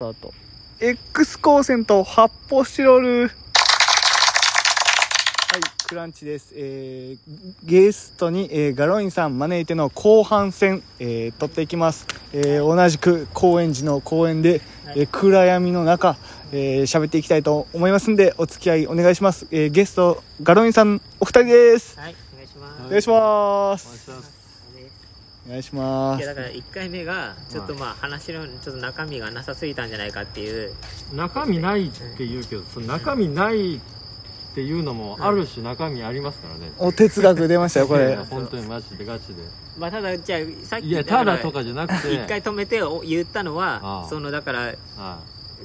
スタート X 光線と発泡スチロール。はいクランチです、えー、ゲストに、えーガロインさん招いての後半戦、えー、取っていきます、えー同じく高円寺の公園で、えー暗闇の中えー喋っていきたいと思いますんでお付き合いお願いします、えーゲストガロインさんお二人です。はい、お願いします。お願いしますお願いします。いやすだから1回目がちょっとまあ話のちょっと中身がなさすぎたんじゃないかっていう。中身ないって言うけどその中身ないっていうのもある種中身ありますからね、お哲学出ましたよこれ。本当にマジでガチで。まあただじゃあさっきいやただとかじゃなくて。一回止めてお言ったのはああ。そのだからあ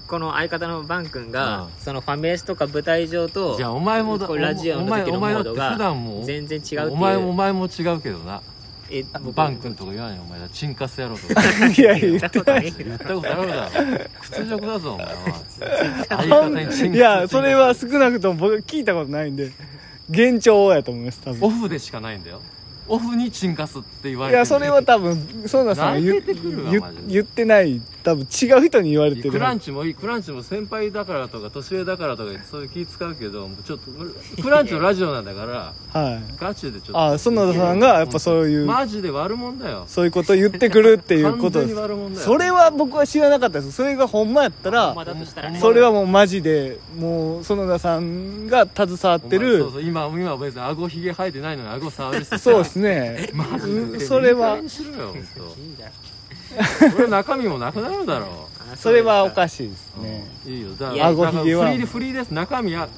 この相方のバン君あがあそのファミレスとか舞台上あとじゃあお前もだこうラジオの時のお前お前だってモードが普段も全然違うっていう。お前お前も違うけどなえ僕バン君とか言わないよお前。だチンカス野郎とか。いやいや。言ったことない言ったことあるだろ。屈辱だぞお前は。相方にチンカスいやそれは少なくとも僕聞いたことないんで。幻聴やと思います多オ分フでしかないんだよ。オフにチンカスって言わいれてやそれは多分園田さんが言泣けてくるわ言言ってない多分違う人に言われてる。クランチもいいクランチも先輩だからとか年上だからとかそういう気使うけどちょっとクランチのラジオなんだからはい。ガチでちょっと。あ園田さんがやっぱそういうマジで悪者だよ。そういうこと言ってくるっていうこと完です。全に悪者だよ。それは僕は知らなかったです。それがほんまやったらまあだとしたらね。それはもうマジでもう園田さんが携わってるそうそう今今は別に顎ひげ生えてないのに顎触るしそうですね。マジうんで。それはこれ中身もなくなるだろあそれはおしかしいですね。ういいよ。だからだからフリーでフリーです中身は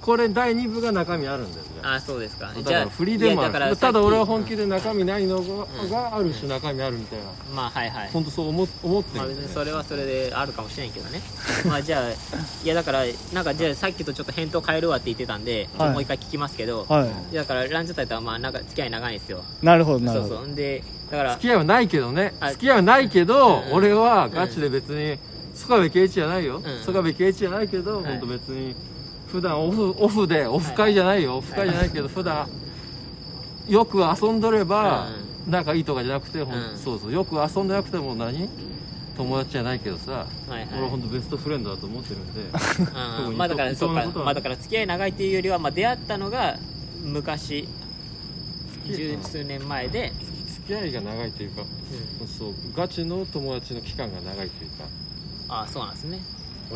これ第2部が中身あるんですよ。あそうですか。だからフリーでもある。ただ俺は本気で中身ないのが,、がある種中身あるみたいな。まあはいはい。本当そう思思ってまあるんで別にそれはそれであるかもしれんけどね。まあじゃあいやだからなんかじゃあさっきとちょっと返答変えるわって言ってたんで、はい。もう一回聞きますけど、はい。だからランジャタイとはまあなんか付き合い長いんですよ。なるほどなるそうほど。そうんでだから付き合いはないけどね。あ付き合いはないけど、うん。俺はガチで別に曽我部圭一じゃないよ。ん。曽我部圭一じゃないけど、はい。本当別に普段オフオフでオフ会じゃないよ、オフ会じゃないけど普段よく遊んどれば、仲いいとかじゃなくて、そうそう。よく遊んでなくても何？友達じゃないけどさ、はいはい。俺は本当ベストフレンドだと思ってるんで。うん。まあだから伊そうか。まあだから付き合い長いっていうよりはまあ出会ったのが昔十数年前で、付き合いが長いというか、そうガチの友達の期間が長いというか。あそうなんですね。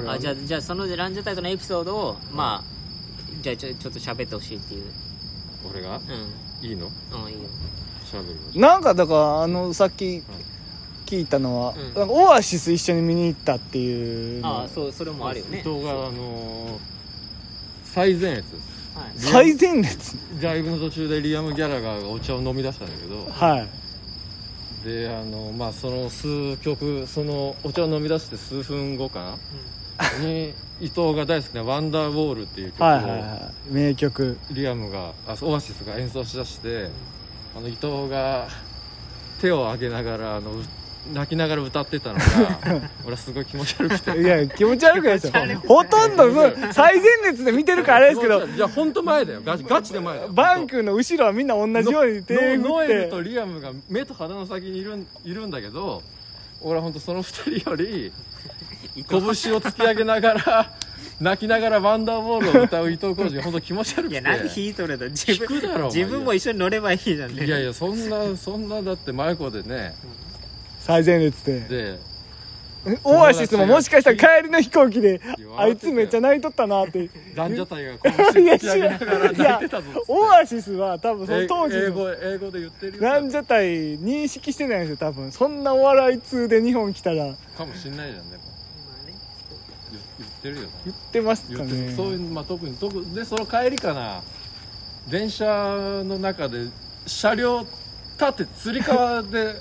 あじゃあじゃあそのランジャタイとのエピソードをまあじゃあちょちょっと喋ってほしいっていう。俺が？うん。いいの？うんいいよ。しゃべるなんかだからあのさっき聞いたのは、うん。なんかオアシス一緒に見に行ったっていう。のああそうそれもあるよね。伊藤があのー最前列。はい。最前列？ライブの途中でリアム・ギャラガーがお茶を飲み出したんだけど。はいであのまあその数曲そのお茶を飲み出して数分後かな？に伊藤が大好きな「ワンダーウォール」っていう曲を、はいはいはい。名曲。リアムがあオアシスが演奏しだしてあの伊藤が手を上げながらあのう泣きながら歌ってたのが 俺はすごい気持ち悪くて。いや気持ち悪くないですよほとんど最前列で見てるからあれですけどいや本当前だよ。ガチガチで前だよ。バンクの後ろはみんな同じように手振ノノエルとってリアムが目と鼻の先にいるんいるんだけど俺は本当その二人より拳を突き上げながら 泣きながら「ワンダーボール」を歌う伊藤浩二が本当気持ち悪くて。いや何引いとるだ自聞くだろお前。自分も一緒に乗ればいいじゃん。ねいやいやそんなそんなだって真横でね最前列で。でオアシスももしかしたら帰りの飛行機であいつめっちゃ泣いとったなって。ランジャタイが拳突き上げながらいや泣いてたぞ。オアシスは多分そのえ当時の英語英語で言ってるよ。ランジャタイ認識してないんですよ多分。そんなお笑い通で日本来たら。かもしんないじゃんねまあね言言ってるよな。言ってますかね。そういうまあ特に特でその帰りかな。電車の中で車両立ってつり革で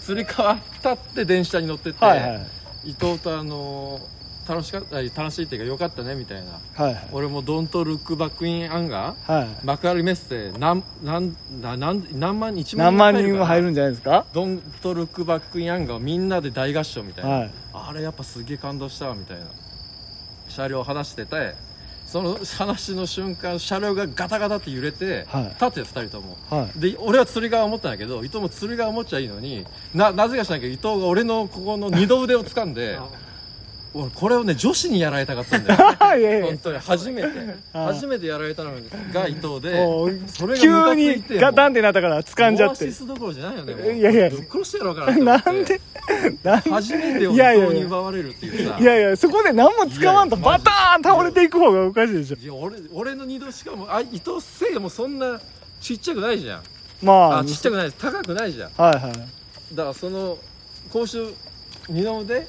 つり革立って電車に乗ってって、はいはい。伊藤とあの楽しかった楽しいっていうかよかったねみたいな。はいはい。俺も「ドントルックバックインアンガー」はい幕張メッセ何何な何何万人1万何万人も入るるんじゃないですか？ドントルックバックインアンガーをみんなで大合唱みたいな、はい。あれやっぱすげえ感動したわみたいな。車両を話しててその話の瞬間車両がガタガタって揺れて、はい。立って2人とも。はい。で俺は釣り革を持ったんだけど伊藤も釣り革を持っちゃいいのにななぜかしなきゃ伊藤が俺のここの二の腕を掴んで 俺これをね女子にやられたかったんだよ。いやいや。本当に初めて。あ初めてやられたのが伊藤で。それが急にガタンってなったから掴んじゃって。オアシスどころじゃないよねいやいや。ぶっ殺してやろうかなと思って。なんで初めてを伊いやいやいや。藤に奪われるっていうさ。いやいやそこで何も掴まんといやいやバターン倒れていく方がおかしいでしょ。いや俺俺の二度しかもあ伊藤せいもそんなちっちゃくないじゃん。まあ。あちっちゃくない高くないじゃん。はいはい。だからその公衆二の腕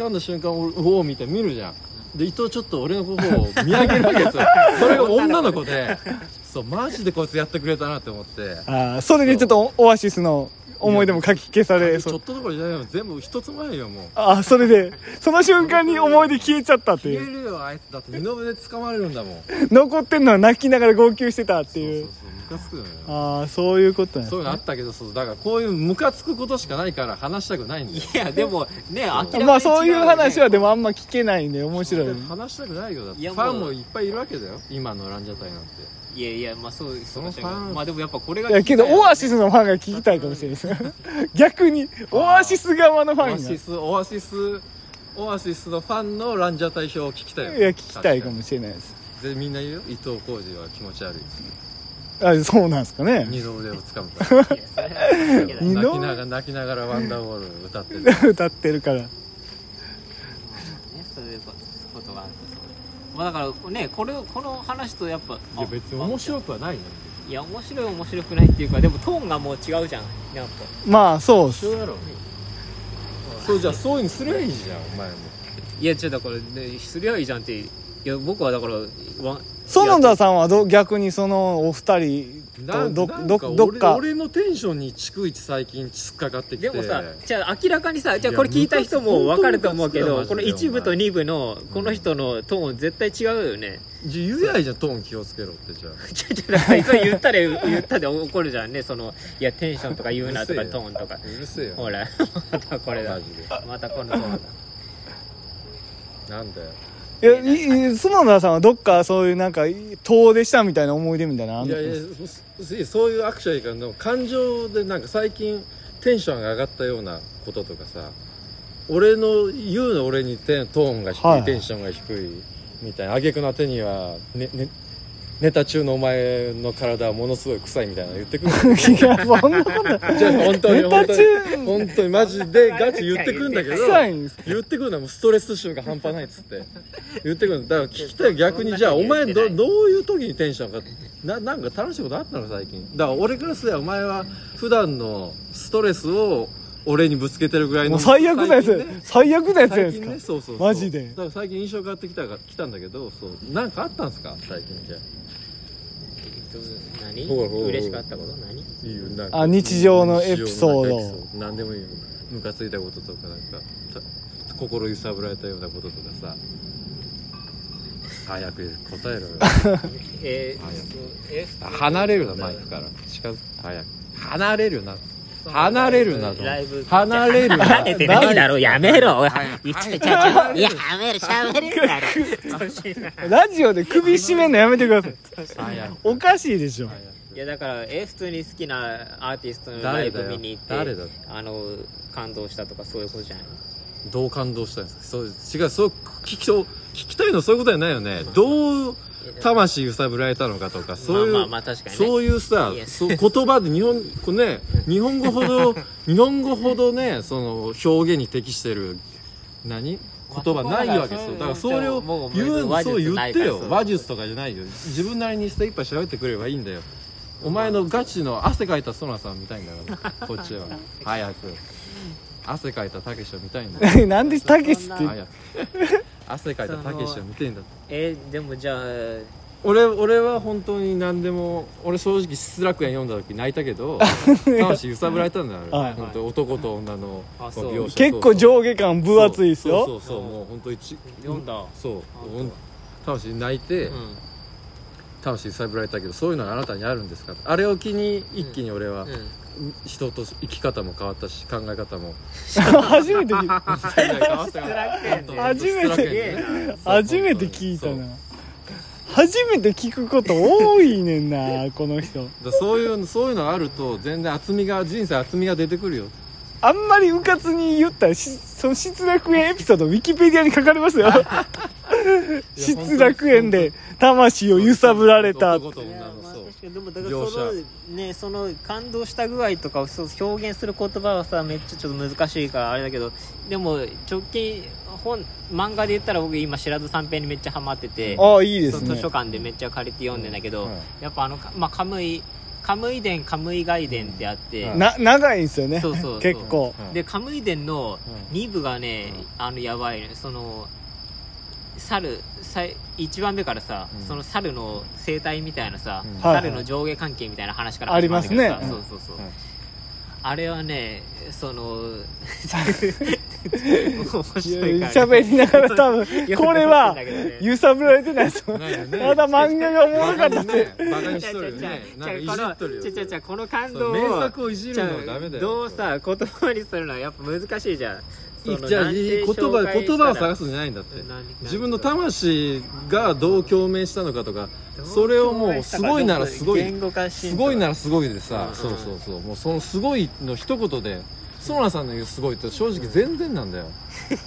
掴んだ瞬間俺おお見て見るじゃん。で伊藤ちょっと俺の方を見上げるわけですよ。それが女の子で。そうマジでこいつやってくれたなって思って。ああそれでちょっとオアシスの思い出も書き消されちょっとどころじゃないよ。全部一つ前よもう。ああそれでその瞬間に思い出消えちゃったっていう。消えるよあいつ。だって二の腕掴まれるんだもん。残ってんのは泣きながら号泣してたってそう。いうそうそう。ムカつくのよ。ああそういうことね。そういうのあったけどそうだからこういうムカつくことしかないから話したくないんだよ。いやでもね明らかに違まあそういう話はでももあんま聞けないんで面白い。話したくないよ。だってファンもいっぱいいるわけだよ。今のランジャタイなんて。いやいやまあそうそのファン。まあでもやっぱこれがい。やけどオアシススのファンが聞きたいかもしれない。で す逆にオアシス側のフオァンアシスオアシスオアシスのファンのランジャタイ表を聞きたいいや聞きたいかもしれないです。でみんな言うよ。伊藤浩二は気持ち悪いあそうなんですかね。二の腕を掴むから。二の泣きながら泣きながらワンダーボール歌ってる。歌ってるから。ねそういうことがあってそう。まあだからねこれをこの話とやっぱいや別に面白くはないのいや面白い面白くないっていうかでもトーンがもう違うじゃん。やっぱ。まあそうっす。そうじゃあそういうのすりゃいいじゃんお前も。いやちょっとこれねすりゃいいじゃんっていや僕はだからわ園田さんはど逆にそのお二人なとどどどっか。俺俺のテンションに逐一最近突っかかってきて。でもさじゃあ明らかにさじゃあこれ聞いた人も分かると思うけどこのマジで1部と2部のこの人のトーン絶対違うよね。じゃあ言えやいいじゃんトーン気をつけろってじゃあ。ちょちょだからそれ言ったら言ったで怒るじゃんねそのいやテンションとか言うなとかトーンとかうるせえよほらまたこれだまたこのトーンだなんだよい。やいい園田さんはどっかそういうなんか遠出したみたいな思い出みたいなのあんの？いやいやそそういうアクションいいからでも感情でなんか最近テンションが上がったようなこととかさ俺の言うの俺にテントーンが低い、はい。テンションが低いみたいな挙句の手には、ねね、ネタ中のお前の体はものすごい臭いみたいなの言ってくる いやそんなことない。じゃあ本当に本当に中。本当にマジでガチ言ってくるんだけど臭いんです言ってくるのはもうストレス臭が半端ないっつって。言ってくるの。だから聞きたい逆にじゃあお前どどういう時にテンションがななんか楽しいことあったの最近？だから俺からすればお前は普段のストレスを俺にぶつけてるぐらいの最悪なやつ、最近ね。最悪なやつじゃない最近ねですかそうそうそう。マジで。だから最近印象変わってきたが来たんだけどそう。なんかあったんですか？最近じゃ何？ほらほら嬉しかったこと何？いいよな。んかあ日常のエピソード。日常のなんかエピソード。何でもいいよ。ムカついたこととかなんかた心揺さぶられたようなこととかさ。早く答えろよ。えーはいえ離れるなマイクから。近づ早く。離れるな離れるなと。ライブ。離れるな。離れてないだろ。やめろ。やめろしゃべれるだろ。ラジオで首絞めんのやめてください。おかしいでしょ。いやだからえ普通に好きなアーティストのライブ誰だよ見に行って誰だあの感動したとかそういうことじゃない？どう感動したんですか？そう違うそう聞きそう聞きたいのそういうことじゃないよね。どう魂揺さぶられたのかとかそういう、まあまあまあね。そういうさ言葉で日本こうね日本語ほど 日本語ほどねその表現に適してる何？言葉ないわけですよ。だからそれをもう言うそう言ってよ。話術とかじゃないよ。自分なりに精一杯喋ってくれればいいんだよ。お前のガチの汗かいたソナさん見たいんだから こっちは。早く。汗かいたたけしを見たいんだよ。なんでたけしって？汗かいたたけしを見てんだえでもじゃあ。俺俺は本当に何でも俺正直失楽園読んだ時泣いたけど 魂揺さぶられたんだよはい本当男と女のあそう。描写結構上下感分厚いですよ。そう。そう。そう。もう本当一読んだ。そう。魂泣いて、うん。魂揺さぶられたけどそういうのがあなたにあるんですか？あれを機に一気に俺は、うん人と生き方も変わったし考え方も。初めて聞いた。初めて初めて聞いたな。初めて聞くこと多いねんなこの人。だそういうそういうのがあると全然厚みが人生厚みが出てくるよ。あんまりうかつに言ったらしその失楽園エピソードウィキペディアに書かれますよ失楽園で魂を揺さぶられた。男といやまあ女のそう。確かにでもだからそのねその感動した具合とかをそう表現する言葉はさめっちゃちょっと難しいからあれだけどでも直近本漫画で言ったら僕今白戸三平にめっちゃハマっててああいいですね。図書館でめっちゃ借りて読んでん。だけど、はいやっぱあのかまあカムイカムイ伝カムイ外伝ってあって、はいな長いんですよね。そうそうそう。結構。はいでカムイ伝のうん。2部がね、うんあのやばいね。その猿さ1番目からさ、うん。その猿の生態みたいなさ、うん。はい猿の上下関係みたいな話からありますね。始まるんだけどさそうそうそう、はい。あれはねその 喋りながら多分これは 揺さぶられてないですよないよね。ただ漫画がおもろかったってねバカにしとるよね。なんかいじっとるよ。ちゃちゃちゃこの感動をそう名作をいじるのはダメだよ。どうさ言葉にするのはやっぱ難しいじゃんじゃあ言葉言葉を探すんじゃないんだって。何自分の魂がどう共鳴したのかとかそれをもうすごいならすごいすごいならすごいでさうんそうそうそう。もうそのすごいの一言でソナさんの言うすごいって正直全然なんだよ。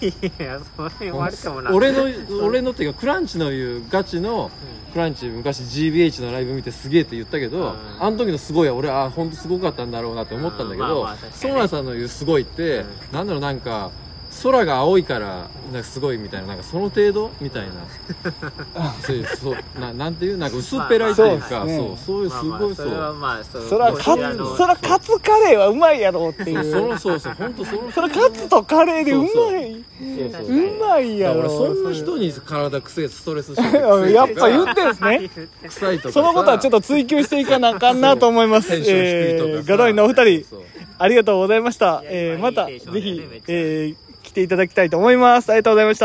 いやそれ言われてもな俺の俺のっていうかクランチの言うガチのクランチ昔 GBH のライブ見てすげえって言ったけど、うん。あの時のすごいは俺あ本当すごかったんだろうなって思ったんだけど、まあ確かにね。ソナさんの言うすごいって、うん。なんだろうなんか空が青いからなんかすごいみたいななんかその程度みたいな。そういうそうななんていうなんか薄っぺらいというか、まあまあそうそういうすごいそう、まあまあそれはまあそう。そらカツそらカツカレーはうまいやろっていそうそうそうそう本当そのそらカツとカレーでうまい。そうそう。うまいやだからろ俺そんな人に体くせえストレスして やっぱ言ってんすね。臭いとかさ。そのことはちょっと追求していかなあかんなと思います。テンション低いとかさ。えーガロインのお二人そう。ありがとうございました。えーまたぜひえー来ていただきたいと思います。ありがとうございました。